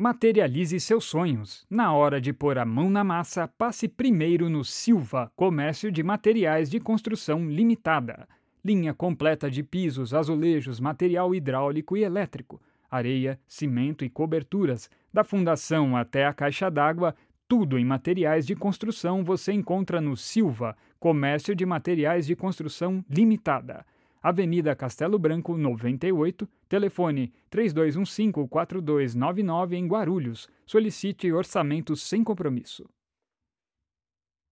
Materialize seus sonhos. Na hora de pôr a mão na massa, passe primeiro no Silva, Comércio de Materiais de Construção Limitada. Linha completa de pisos, azulejos, material hidráulico e elétrico, areia, cimento e coberturas. Da fundação até a caixa d'água, tudo em materiais de construção você encontra no Silva, Comércio de Materiais de Construção Limitada. Avenida Castelo Branco, 98, telefone 3215-4299 em Guarulhos. Solicite orçamento sem compromisso.